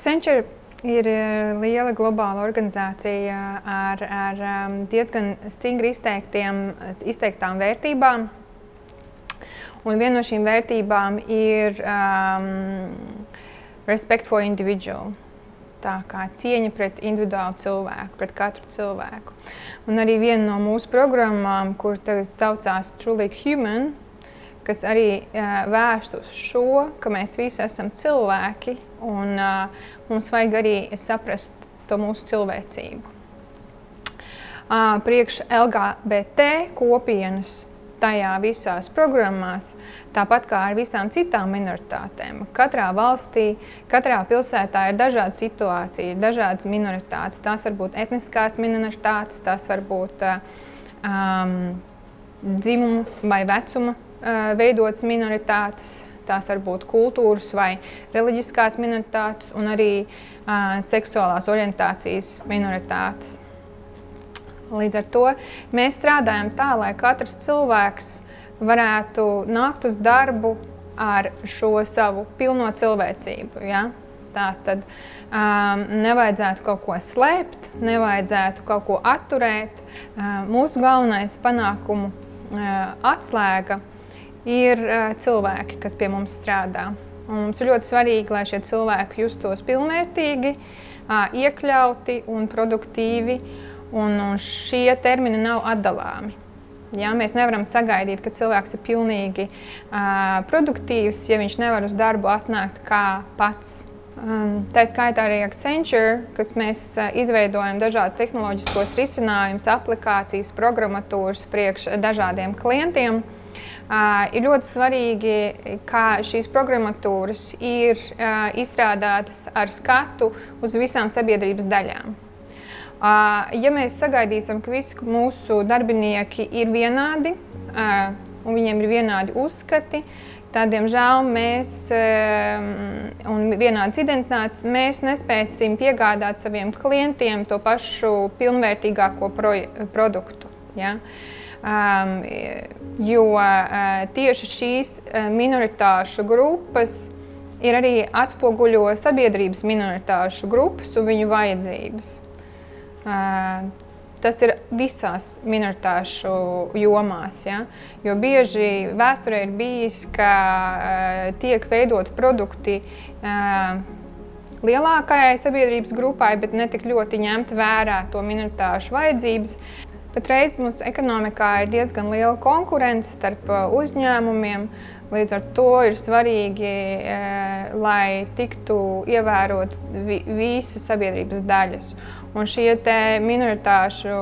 Accenture ir liela globāla organizācija ar, ar diezgan stingri izteiktām vērtībām. Un viena no šīm vērtībām ir um, respect for individual. Tā kā cieņa pret individuālu cilvēku, pret katru cilvēku. Un arī viena no mūsu programmām, kur tagad saucās Truly Human, kas arī uh, vērst uz šo, ka mēs visi esam cilvēki un uh, mums vajag arī saprast to mūsu cilvēcību. Uh, priekš LGBT kopienas tajā visās programmās, tāpat kā ar visām citām minoritātēm. Katrā valstī, katrā pilsētā ir dažādas situācijas, ir dažādas minoritātes. Tās var būt etniskās minoritātes, tās var būt um, dzimuma vai vecuma uh, veidotas minoritātes. Tās var būt kultūras vai reliģiskās minoritātes, un arī uh, seksuālās orientācijas minoritātes. Līdz ar to mēs strādājam tā, lai katrs cilvēks varētu nākt uz darbu ar šo savu pilno cilvēcību. Ja? Tā tad um, nevajadzētu kaut ko slēpt, nevajadzētu kaut ko atturēt. Uh, mūsu galvenais panākumu uh, atslēga ir uh, cilvēki, kas pie mums strādā. Un mums ir ļoti svarīgi, lai šie cilvēki justos pilnvērtīgi, iekļauti un produktīvi. Un, un šie termini nav atdalāmi. Ja, mēs nevaram sagaidīt, ka cilvēks ir pilnīgi uh, produktīvs, ja viņš nevar uz darbu atnākt kā pats. Um, tā skaitā arī Accenture, kas mēs uh, izveidojam dažādas tehnoloģiskos risinājumus, aplikācijas, programmatūras priekš dažādiem klientiem. Uh, ir ļoti svarīgi, ka šīs programmatūras ir uh, izstrādātas ar skatu uz visām sabiedrības daļām. Ja mēs sagaidīsim, ka visi mūsu darbinieki ir vienādi un viņiem ir vienādi uzskati, tad, diemžēl, mēs un vienādas identitātes mēs nespēsim piegādāt saviem klientiem to pašu pilnvērtīgāko produktu. Ja? Um, jo uh, tieši šīs minoritāšu grupas ir arī atspoguļo sabiedrības minoritāšu grupas un viņu vajadzības. Tas ir visās minoritāšu jomās. Ja? Jo bieži vēsturē ir bijis, ka uh, tiek veidoti produkti uh, lielākajai sabiedrības grupai, bet ne tik ļoti ņemt vērā to minoritāšu vajadzības. Patreiz mūsu ekonomikā ir diezgan liela konkurence starp uzņēmumiem. Līdz ar to ir svarīgi, uh, lai tiktu ievērotas vi visas sabiedrības daļas. Un šie minoritāšu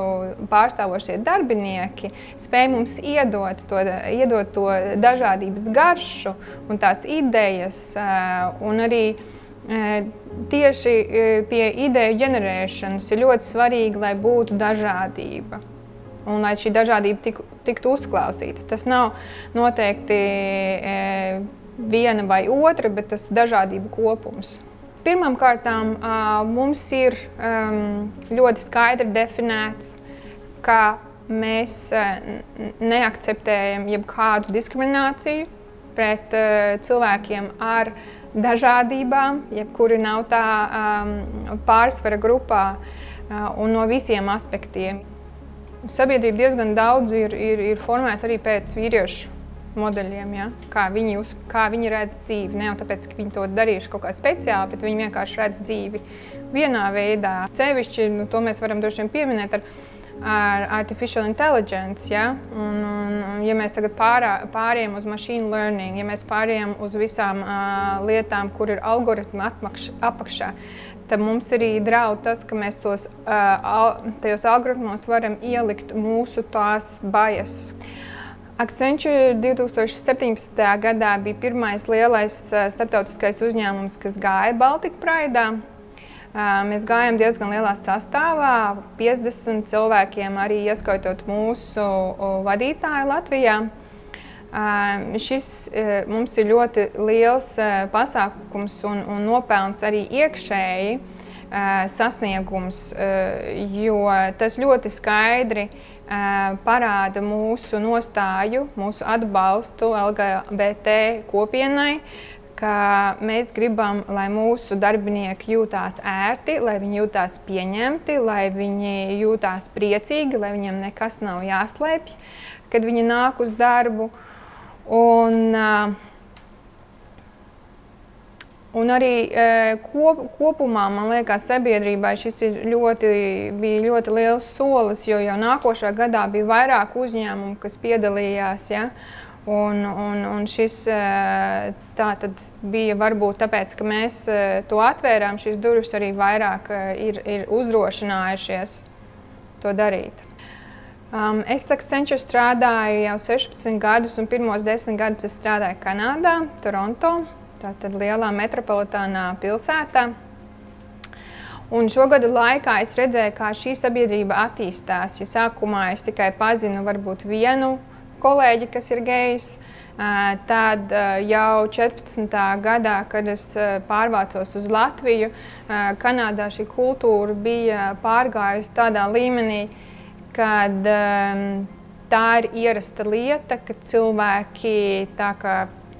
pārstāvošie darbinieki spēj mums iedot to, iedot to dažādības garšu un tās idejas. Eh, un arī tieši pie ideju ģenerēšanas ir ļoti svarīgi, lai būtu dažādība. Un lai šī dažādība tik, tiktu uzklausīta. Tas nav noteikti viena vai otra, bet tas ir dažādību kopums. Pirmkārt, mums ir ļoti skaidri definēts, ka mēs neakceptējam jebkādu diskrimināciju pret cilvēkiem ar dažādībām, jebkuri nav tā pārsvara grupā un no visiem aspektiem. Sabiedrība diezgan daudz ir, ir, ir formēta arī pēc vīriešu modeļiem, ja? kā, viņi uz, kā viņi redz dzīvi. Ne jau tāpēc, ka viņi to darījuši kaut kā speciāli, bet viņi vienkārši redz dzīvi vienā veidā. Sevišķi, nu, to mēs varam droši vien pieminēt ar, ar artificial intelligence. Ja? Un, un, un, ja mēs tagad pārā, pārējām uz machine learning, ja mēs pārējām uz visām uh, lietām, kur ir algoritmi atmakš, apakšā, tad mums arī draud tas, ka mēs tos tajos algoritmos varam ielikt mūsu tās bajas. Accenture 2017. gadā bija pirmais lielais starptautiskais uzņēmums, kas gāja Baltika Praidā. Mēs gājām diezgan lielā sastāvā, 50 cilvēkiem, arī ieskaitot mūsu vadītāju Latvijā. Šis mums ir ļoti liels pasākums un, un nopelns arī iekšēji sasniegums, jo tas ļoti skaidri parāda mūsu nostāju, mūsu atbalstu LGBT kopienai, ka mēs gribam, lai mūsu darbinieki jūtās ērti, lai viņi jūtās pieņemti, lai viņi jūtās priecīgi, lai viņiem nekas nav jāslēpj, kad viņi nāk uz darbu. Uh, Un arī kop, kopumā, man liekas, sabiedrībai šis ļoti, bija ļoti liels solis, jo jau nākošā gadā bija vairāk uzņēmumu, kas piedalījās. Ja? Un, un, un šis bija varbūt tāpēc, ka mēs to atvērām, šīs durvis arī vairāk ir, ir uzdrošinājušies to darīt. Um, es Accenture strādāju jau 16 gadus, un pirmos 10 gadus es strādāju Kanādā, Toronto. Tātad lielā metropolitānā pilsētā. Un šo gadu laikā es redzēju, kā šī sabiedrība attīstās. Ja sākumā es tikai pazinu varbūt vienu kolēģi, kas ir gejs, tad jau 14. gadā, kad es pārvācos uz Latviju, Kanādā šī kultūra bija pārgājusi tādā līmenī, kad tā ir ierasta lieta, ka cilvēki tā kā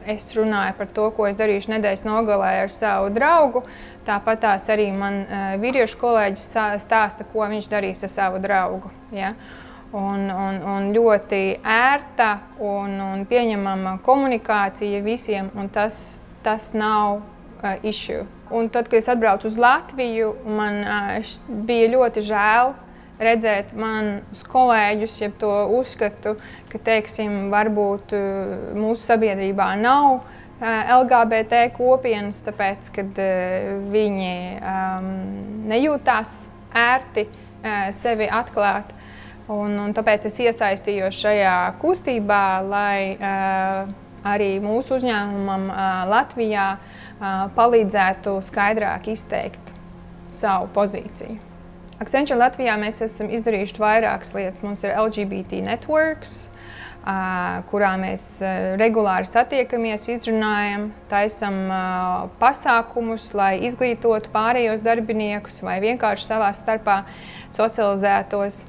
es runāju par to, ko es darīšu nedēļas nogalē ar savu draugu. Tāpat tās arī man uh, vīriešu kolēģis stāsta, ko viņš darīs ar savu draugu. Ja? Un, un, un ļoti ērta un, un pieņemama komunikācija visiem, un tas, tas nav uh, issue. Un tad, kad es atbraucu uz Latviju, man uh, bija ļoti žēl, redzēt manus kolēģus, ja to uzskatu, ka teiksim, varbūt uh, mūsu sabiedrībā nav uh, LGBT kopienas, tāpēc ka uh, viņi um, nejūtās ērti sevi atklāt. Un, un tāpēc es iesaistījos šajā kustībā, lai uh, arī mūsu uzņēmumam uh, Latvijā uh, palīdzētu skaidrāk izteikt savu pozīciju. Accenture Latvijā mēs esam izdarījuši vairākas lietas. Mums ir LGBT networks, kurā mēs regulāri satiekamies, izrunājam, taisam pasākumus, lai izglītotu pārējos darbiniekus vai vienkārši savā starpā socializētos.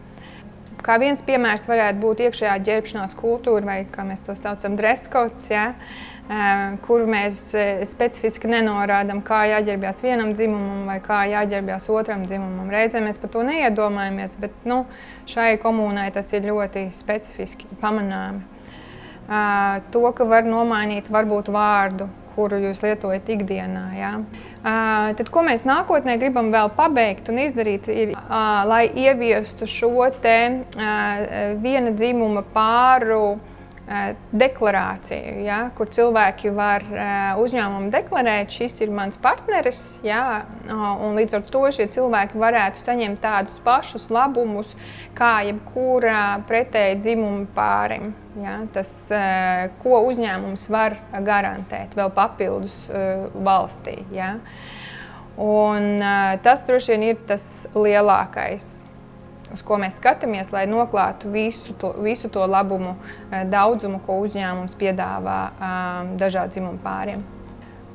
Kā viens piemērs varētu būt iekšējā ģērbšanās kultūra, vai kā mēs to saucam, dreskauts. Ja? Uh, kur mēs specifiski nenorādām, kā jāģērbjas vienam dzimumam vai kā jāģērbjas otram dzimumam. Reizēm mēs par to neiedomājamies, bet nu, šai komunai tas ir ļoti specifiski pamanāmi. To, ka var nomainīt varbūt vārdu, kuru jūs lietojat ikdienā. Ja? Tad, ko mēs nākotnē gribam vēl pabeigt un izdarīt, ir, lai ieviestu šo te viena dzimuma pāru deklarāciju, ja, kur cilvēki var eh, uzņēmumu deklarēt, šis ir mans partneris. Ja, un līdz ar to šie cilvēki varētu saņemt tādus pašus labumus kā jebkura pretēji dzimuma pārim. Ja, tas, eh, ko uzņēmums var garantēt vēl papildus valstī. Ja. Un, tas droši vien ir tas lielākais uz ko mēs skatāmies, lai noklātu visu to, visu to labumu eh, daudzumu, ko uzņēmums piedāvā um, dažādu dzimumu pāriem.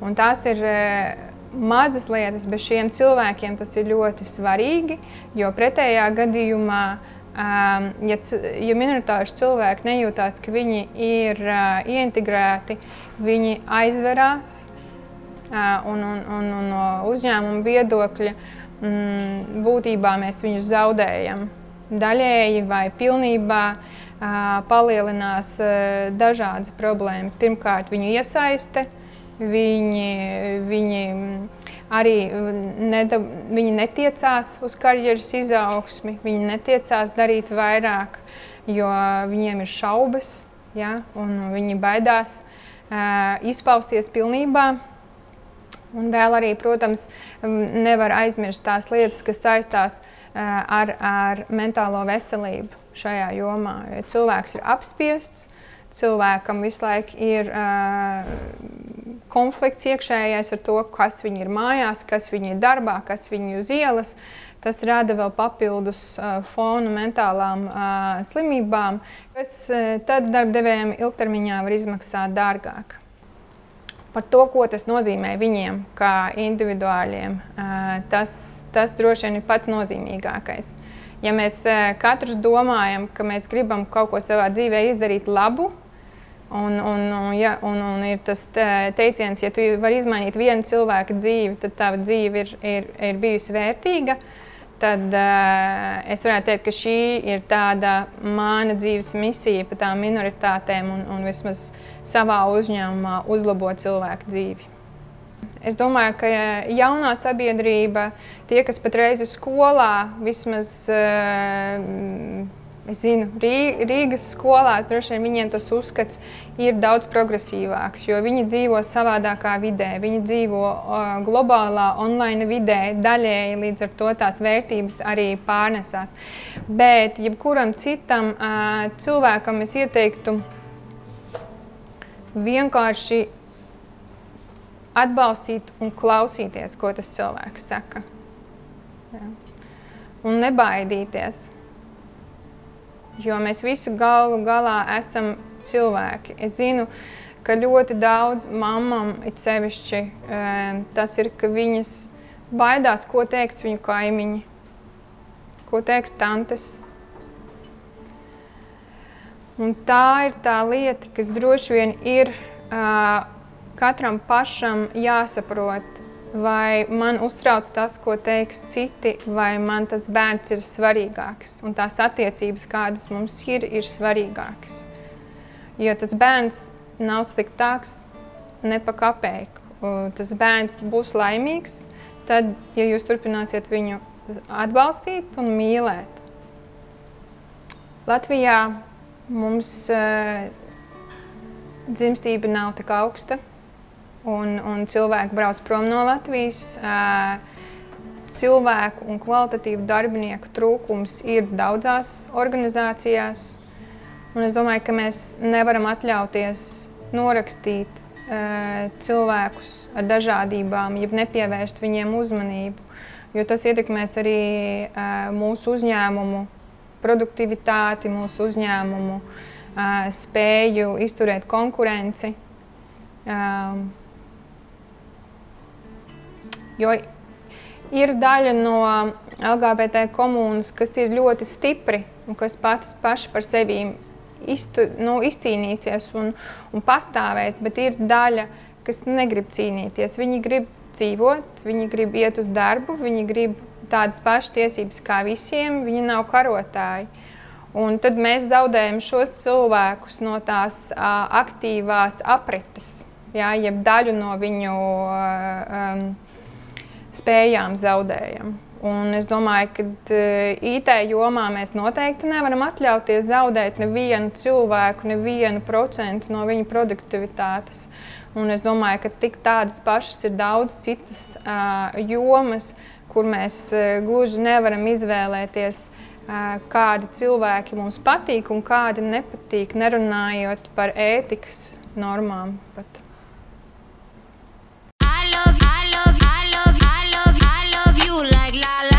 Un tās ir uh, mazas lietas, bet šiem cilvēkiem tas ir ļoti svarīgi, jo pretējā gadījumā, um, ja, ja minoritāšu cilvēki nejūtās, ka viņi ir uh, ieintegrēti, viņi aizverās un, un, un, un no uzņēmuma viedokļa mm, būtībā mēs viņus zaudējam. Daļēji vai pilnībā palielinās dažādas problēmas. Pirmkārt, viņu iesaiste, viņi, viņi arī neda, viņi netiecās uz karjeras izaugsmi, viņi netiecās darīt vairāk, jo viņiem ir šaubas, ja, un viņi baidās izpausties pilnībā Un vēl arī, protams, nevar aizmirst tās lietas, kas saistās ar, ar mentālo veselību šajā jomā. Ja cilvēks ir apspiests, cilvēkam visu laiku ir uh, konflikts iekšējais ar to, kas viņi ir mājās, kas viņi ir darbā, kas viņi ir uz ielas. Tas rada vēl papildus uh, fonu mentālām uh, slimībām, kas uh, tad darbdevējiem ilgtermiņā var izmaksāt dārgāk par to, ko tas nozīmē viņiem, kā individuāļiem. Tas, tas droši vien ir pats nozīmīgākais. Ja mēs katrs domājam, ka mēs gribam kaut ko savā dzīvē izdarīt labu, Un, un, un, ja, un, un ir tas teiciens, ja tu vari izmainīt vienu cilvēku dzīvi, tad tava dzīve ir, ir, ir bijusi vērtīga. Tad uh, es varētu teikt, ka šī ir tāda mana dzīves misija par tām minoritātēm un, un vismaz savā uzņēmumā uzlabot cilvēku dzīvi. Es domāju, ka jaunā sabiedrība, tie, kas patreiz ir skolā, vismaz uh, Es zinu, Rīgas skolās droši vien viņiem tas uzskats ir daudz progresīvāks, jo viņi dzīvo savādākā vidē, viņi dzīvo uh, globālā online vidē, daļēji līdz ar to tās vērtības arī pārnesās. Bet jebkuram citam uh, cilvēkam es ieteiktu vienkārši atbalstīt un klausīties, ko tas cilvēks saka. Jā. Un nebaidīties jo mēs visi galu galā esam cilvēki. Es zinu, ka ļoti daudz mamām, it sevišķi, tas ir, ka viņas baidās, ko teiks viņu kaimiņi, ko teiks tantes. Un tā ir tā lieta, kas droši vien ir uh, katram pašam jāsaprot, vai man uztrauc tas, ko teiks citi, vai man tas bērns ir svarīgāks. Un tās attiecības, kādas mums ir, ir svarīgākas. Jo tas bērns nav sliktāks ne pa kapeiku. Tas bērns būs laimīgs, tad, ja jūs turpināsiet viņu atbalstīt un mīlēt. Latvijā mums uh, dzimstība nav tik augsta un, un cilvēki brauc prom no Latvijas. Cilvēku un kvalitatīvu darbinieku trūkums ir daudzās organizācijās. Un es domāju, ka mēs nevaram atļauties norakstīt uh, cilvēkus ar dažādībām, ja nepievērst viņiem uzmanību. Jo tas ietekmēs arī uh, mūsu uzņēmumu produktivitāti, mūsu uzņēmumu uh, spēju izturēt konkurenci. Uh, Jo ir daļa no LGBT komunas, kas ir ļoti stipri un kas pati paši par sevi iztu, nu, izcīnīsies un, un pastāvēs, bet ir daļa, kas negrib cīnīties. Viņi grib dzīvot, viņi grib iet uz darbu, viņi grib tādas pašas tiesības kā visiem, viņi nav karotāji. Un tad mēs zaudējam šos cilvēkus no tās uh, aktīvās aprites, jā, jeb daļu no viņu uh, um, spējām zaudējam. Un es domāju, ka eh, IT jomā mēs noteikti nevaram atļauties zaudēt nevienu cilvēku, nevienu procentu no viņa produktivitātes. Un es domāju, ka tik tādas pašas ir daudz citas uh, jomas, kur mēs uh, gluži nevaram izvēlēties, uh, kādi cilvēki mums patīk un kādi nepatīk, nerunājot par ētikas normām. Pat. la la